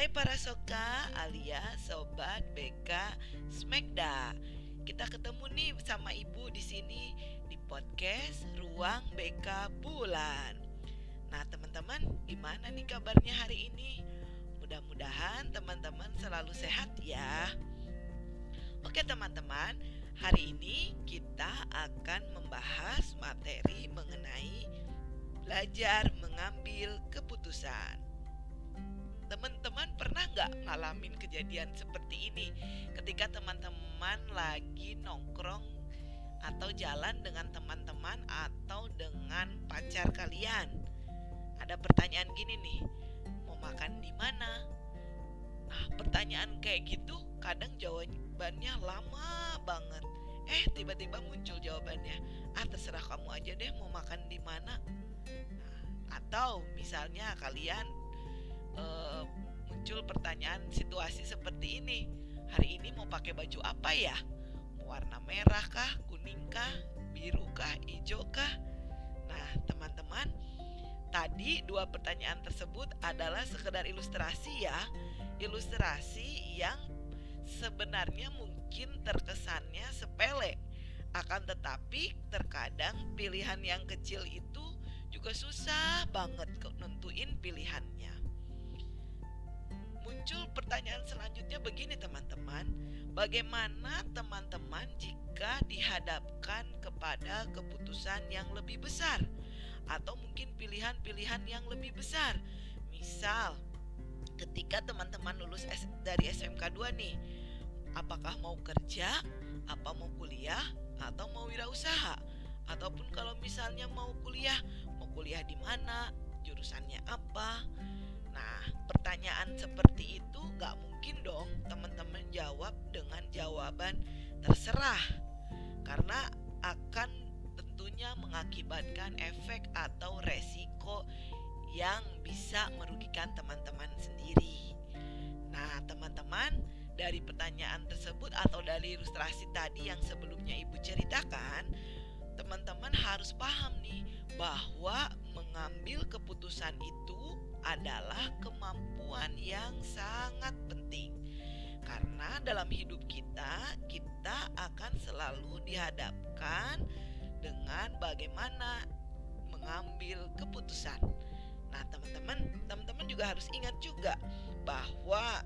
Hai para soka alias sobat BK Smekda. Kita ketemu nih sama Ibu di sini di podcast Ruang BK Bulan. Nah, teman-teman, gimana nih kabarnya hari ini? Mudah-mudahan teman-teman selalu sehat ya. Oke, teman-teman, hari ini kita akan membahas materi mengenai belajar mengambil keputusan. Nggak ngalamin kejadian seperti ini ketika teman-teman lagi nongkrong atau jalan dengan teman-teman atau dengan pacar kalian? Ada pertanyaan gini nih, mau makan di mana? Nah, pertanyaan kayak gitu kadang jawabannya lama banget. Eh, tiba-tiba muncul jawabannya. Ah, terserah kamu aja deh mau makan di mana. Nah, atau misalnya kalian uh, muncul pertanyaan situasi seperti ini. Hari ini mau pakai baju apa ya? Warna merah kah, kuning kah, biru kah, hijau kah? Nah, teman-teman, tadi dua pertanyaan tersebut adalah sekedar ilustrasi ya. Ilustrasi yang sebenarnya mungkin terkesannya sepele. Akan tetapi terkadang pilihan yang kecil itu juga susah banget nentuin pilihannya muncul pertanyaan selanjutnya begini teman-teman. Bagaimana teman-teman jika dihadapkan kepada keputusan yang lebih besar atau mungkin pilihan-pilihan yang lebih besar? Misal ketika teman-teman lulus dari SMK 2 nih, apakah mau kerja, apa mau kuliah atau mau wirausaha? Ataupun kalau misalnya mau kuliah, mau kuliah di mana, jurusannya apa? Nah, pertanyaan seperti itu gak mungkin dong teman-teman jawab dengan jawaban terserah. Karena akan tentunya mengakibatkan efek atau resiko yang bisa merugikan teman-teman sendiri. Nah, teman-teman, dari pertanyaan tersebut atau dari ilustrasi tadi yang sebelumnya Ibu ceritakan, teman-teman harus paham nih bahwa mengambil keputusan itu adalah kemampuan yang sangat penting. Karena dalam hidup kita, kita akan selalu dihadapkan dengan bagaimana mengambil keputusan. Nah, teman-teman, teman-teman juga harus ingat juga bahwa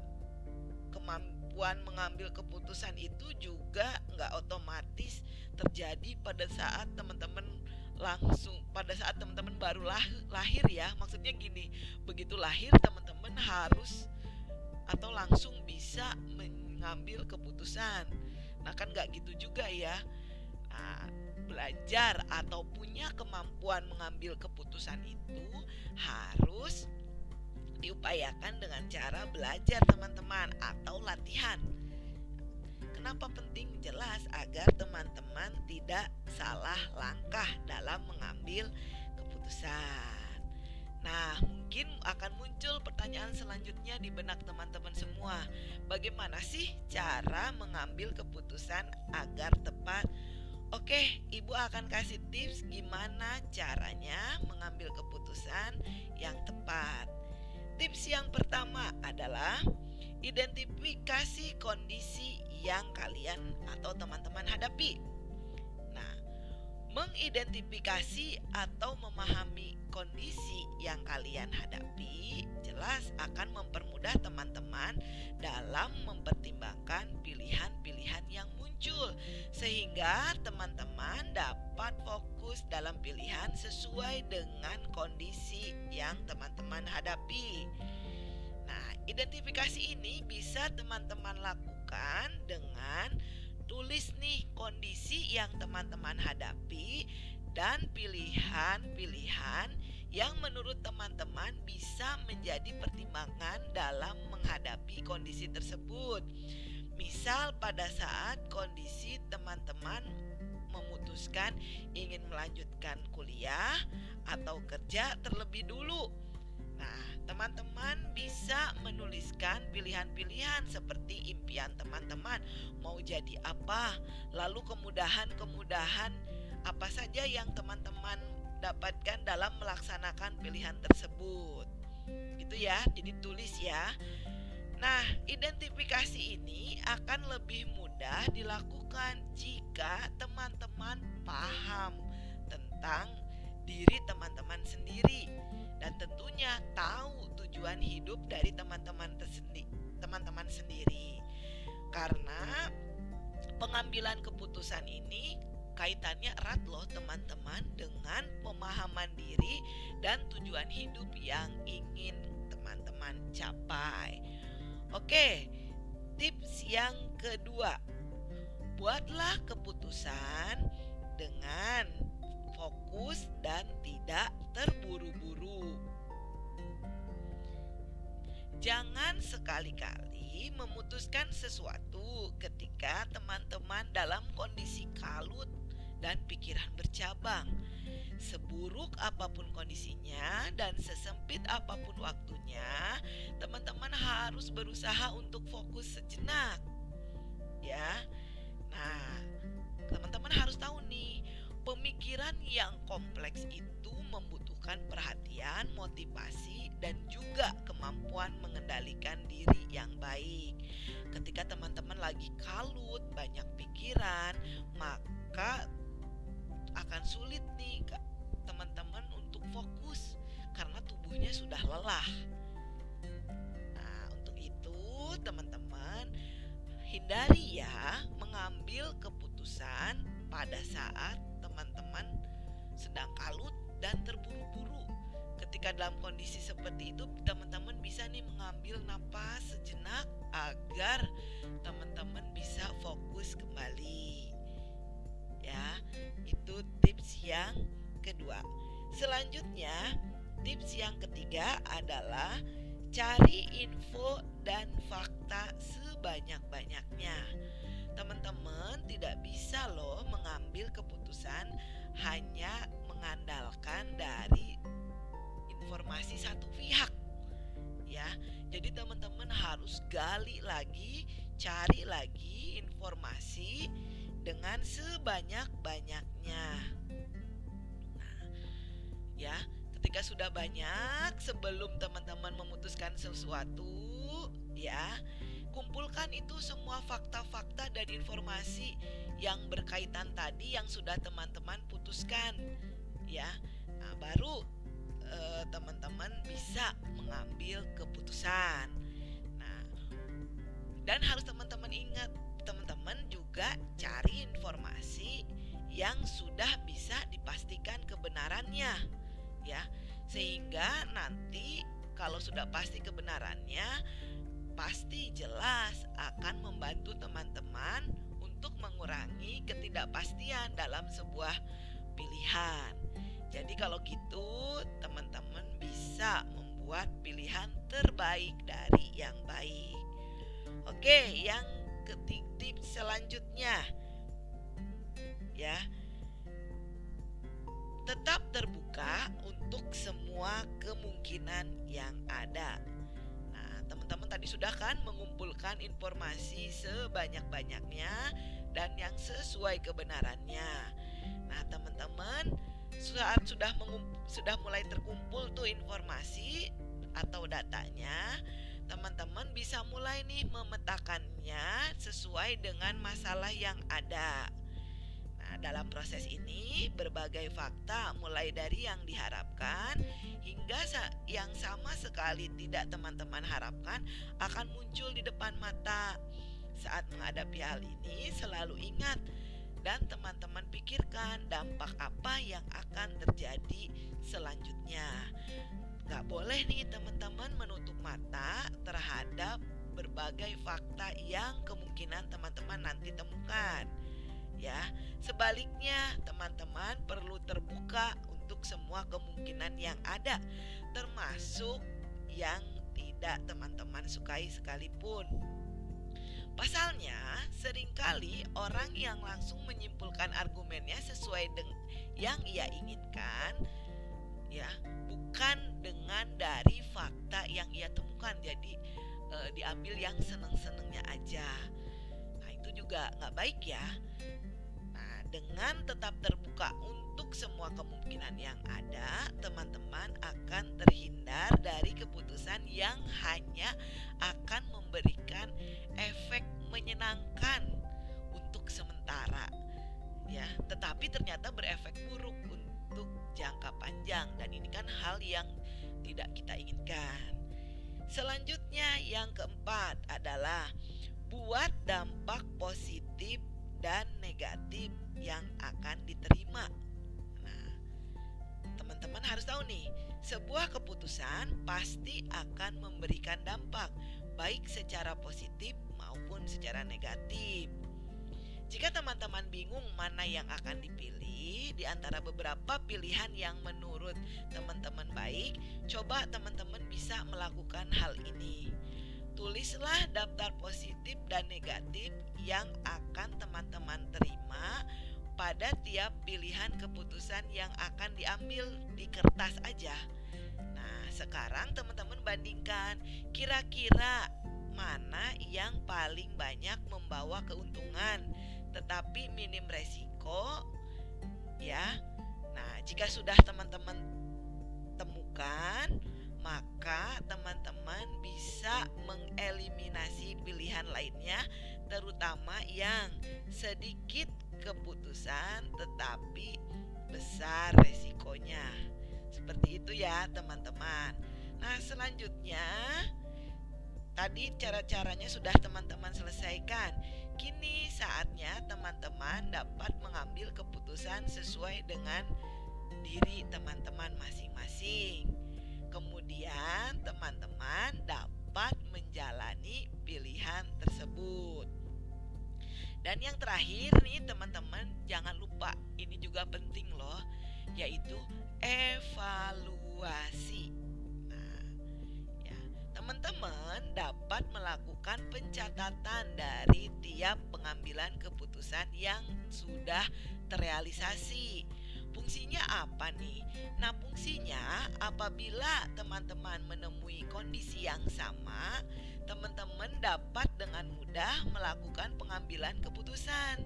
kemampuan mengambil keputusan itu juga nggak otomatis terjadi pada saat teman-teman langsung pada saat teman-teman baru lahir ya. Maksudnya gini begitu lahir teman-teman harus atau langsung bisa mengambil keputusan. Nah kan nggak gitu juga ya. Nah, belajar atau punya kemampuan mengambil keputusan itu harus diupayakan dengan cara belajar teman-teman atau latihan Kenapa penting? Jelas agar teman-teman tidak salah langkah dalam mengambil keputusan. Nah, mungkin akan muncul pertanyaan selanjutnya di benak teman-teman semua. Bagaimana sih cara mengambil keputusan agar tepat? Oke, Ibu akan kasih tips gimana caranya mengambil keputusan yang tepat. Tips yang pertama adalah identifikasi kondisi yang kalian atau teman-teman hadapi. Nah, mengidentifikasi atau memahami kondisi yang kalian hadapi jelas akan mempermudah teman-teman dalam mempertimbangkan pilihan-pilihan yang muncul sehingga teman-teman dapat fokus dalam pilihan sesuai dengan kondisi yang teman-teman hadapi. Identifikasi ini bisa teman-teman lakukan dengan tulis nih kondisi yang teman-teman hadapi dan pilihan-pilihan yang menurut teman-teman bisa menjadi pertimbangan dalam menghadapi kondisi tersebut. Misal pada saat kondisi teman-teman memutuskan ingin melanjutkan kuliah atau kerja terlebih dulu Nah, teman-teman bisa menuliskan pilihan-pilihan seperti impian teman-teman mau jadi apa, lalu kemudahan-kemudahan apa saja yang teman-teman dapatkan dalam melaksanakan pilihan tersebut. Gitu ya, jadi tulis ya. Nah, identifikasi ini akan lebih mudah dilakukan jika teman-teman paham tentang diri teman-teman sendiri dan tentunya tahu tujuan hidup dari teman-teman teman-teman sendiri. Karena pengambilan keputusan ini kaitannya erat loh teman-teman dengan pemahaman diri dan tujuan hidup yang ingin teman-teman capai. Oke, tips yang kedua. Buatlah keputusan dengan fokus dan tidak terburu-buru. Jangan sekali-kali memutuskan sesuatu ketika teman-teman dalam kondisi kalut dan pikiran bercabang. Seburuk apa pun kondisinya dan sesempit apa pun waktunya, teman-teman harus berusaha untuk fokus sejenak. Ya. Nah, teman-teman harus tahu nih, pemikiran yang kompleks itu membutuhkan perhatian, motivasi, dan juga kemampuan mengendalikan diri yang baik. Ketika teman-teman lagi kalut, banyak pikiran, maka akan sulit nih teman-teman untuk fokus karena tubuhnya sudah lelah. Nah, untuk itu teman-teman hindari ya mengambil keputusan pada saat sedang kalut dan terburu-buru. Ketika dalam kondisi seperti itu, teman-teman bisa nih mengambil napas sejenak agar teman-teman bisa fokus kembali ya. Itu tips yang kedua. Selanjutnya, tips yang ketiga adalah cari info dan fakta sebanyak-banyaknya. Teman-teman tidak bisa loh mengambil keputusan hanya mengandalkan dari informasi satu pihak. Ya. Jadi teman-teman harus gali lagi, cari lagi informasi dengan sebanyak-banyaknya. Nah, ya, ketika sudah banyak sebelum teman-teman memutuskan sesuatu, ya, kumpulkan itu semua fakta-fakta dan informasi yang berkaitan tadi yang sudah teman-teman putuskan, ya. Nah, baru eh, teman-teman bisa mengambil keputusan. Nah, dan harus teman-teman ingat teman-teman juga cari informasi yang sudah bisa dipastikan kebenarannya ya sehingga nanti kalau sudah pasti kebenarannya pasti jelas akan membantu teman-teman untuk mengurangi ketidakpastian dalam sebuah pilihan. Jadi kalau gitu teman-teman bisa membuat pilihan terbaik dari yang baik. Oke, yang ketiga tips selanjutnya. Ya. Tetap terbuka untuk semua kemungkinan yang ada. Nah teman-teman tadi sudah kan mengumpulkan informasi sebanyak-banyaknya dan yang sesuai kebenarannya. Nah teman-teman saat sudah sudah mulai terkumpul tuh informasi atau datanya teman-teman bisa mulai nih memetakannya sesuai dengan masalah yang ada. Nah, dalam proses ini berbagai fakta mulai dari yang diharapkan hingga yang sama sekali tidak teman-teman harapkan akan muncul di depan mata. Saat menghadapi hal ini selalu ingat dan teman-teman pikirkan dampak apa yang akan terjadi selanjutnya. Gak boleh nih teman-teman menutup mata terhadap berbagai fakta yang kemungkinan teman-teman nanti temukan. Ya, sebaliknya teman-teman perlu terbuka untuk semua kemungkinan yang ada, termasuk yang tidak teman-teman sukai sekalipun. Pasalnya, sering kali orang yang langsung menyimpulkan argumennya sesuai dengan yang ia inginkan ya bukan dengan dari fakta yang ia temukan. Jadi e, diambil yang seneng-senengnya aja. Nah itu juga nggak baik ya. Nah dengan tetap terbuka untuk semua kemungkinan yang ada teman-teman akan terhindar dari keputusan yang hanya akan menyenangkan untuk sementara ya. Tetapi ternyata berefek buruk untuk jangka panjang dan ini kan hal yang tidak kita inginkan. Selanjutnya yang keempat adalah buat dampak positif dan negatif yang akan diterima. Nah teman-teman harus tahu nih sebuah keputusan pasti akan memberikan dampak baik secara positif maupun secara negatif. Jika teman-teman bingung mana yang akan dipilih di antara beberapa pilihan yang menurut teman-teman baik, coba teman-teman bisa melakukan hal ini. Tulislah daftar positif dan negatif yang akan teman-teman terima pada tiap pilihan keputusan yang akan diambil di kertas aja. Nah, sekarang teman-teman bandingkan kira-kira mana yang paling banyak membawa keuntungan tetapi minim resiko ya. Nah, jika sudah teman-teman temukan, maka teman-teman bisa mengeliminasi pilihan lainnya terutama yang sedikit keputusan tetapi besar resikonya. Seperti itu ya, teman-teman. Nah, selanjutnya tadi cara-caranya sudah teman-teman selesaikan. Kini saatnya teman-teman dapat mengambil keputusan sesuai dengan diri teman-teman masing-masing. Kemudian teman-teman dapat menjalani pilihan tersebut. Dan yang terakhir sudah terrealisasi. Fungsinya apa nih? Nah, fungsinya apabila teman-teman menemui kondisi yang sama, teman-teman dapat dengan mudah melakukan pengambilan keputusan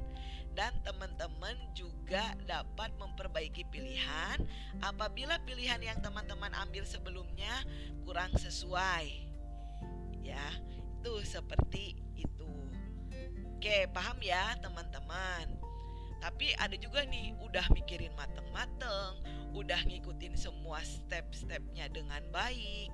dan teman-teman juga dapat memperbaiki pilihan apabila pilihan yang teman-teman ambil sebelumnya kurang sesuai ya itu seperti itu oke paham ya teman-teman tapi ada juga nih udah mikirin mateng-mateng udah ngikutin semua step-stepnya dengan baik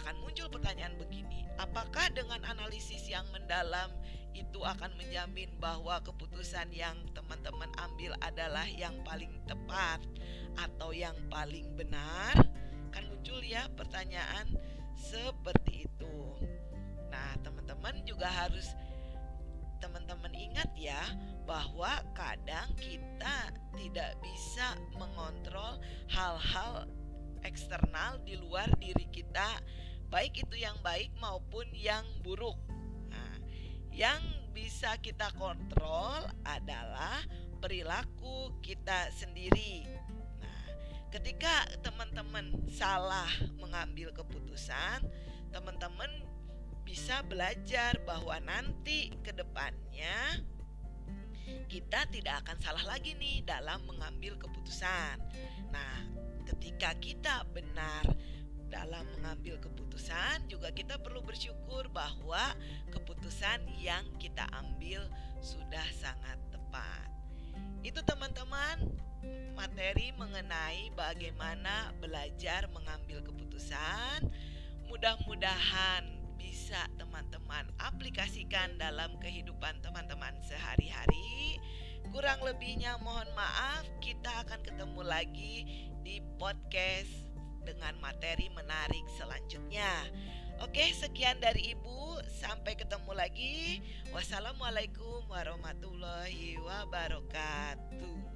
akan muncul pertanyaan begini apakah dengan analisis yang mendalam itu akan menjamin bahwa keputusan yang teman-teman ambil adalah yang paling tepat atau yang paling benar kan muncul ya pertanyaan seperti itu. Nah, teman-teman juga harus teman-teman ingat ya bahwa kadang kita tidak bisa mengontrol hal-hal eksternal di luar diri kita, baik itu yang baik maupun yang buruk. Nah, yang bisa kita kontrol adalah perilaku kita sendiri. Ketika teman-teman salah mengambil keputusan, teman-teman bisa belajar bahwa nanti ke depannya kita tidak akan salah lagi nih dalam mengambil keputusan. Nah, ketika kita benar dalam mengambil keputusan, juga kita perlu bersyukur bahwa keputusan yang kita ambil sudah sangat tepat. Itu teman-teman materi mengenai bagaimana belajar mengambil keputusan. Mudah-mudahan bisa teman-teman aplikasikan dalam kehidupan teman-teman sehari-hari. Kurang lebihnya mohon maaf, kita akan ketemu lagi di podcast dengan materi menarik selanjutnya. Oke, sekian dari Ibu. Sampai ketemu lagi. Wassalamualaikum warahmatullahi wabarakatuh.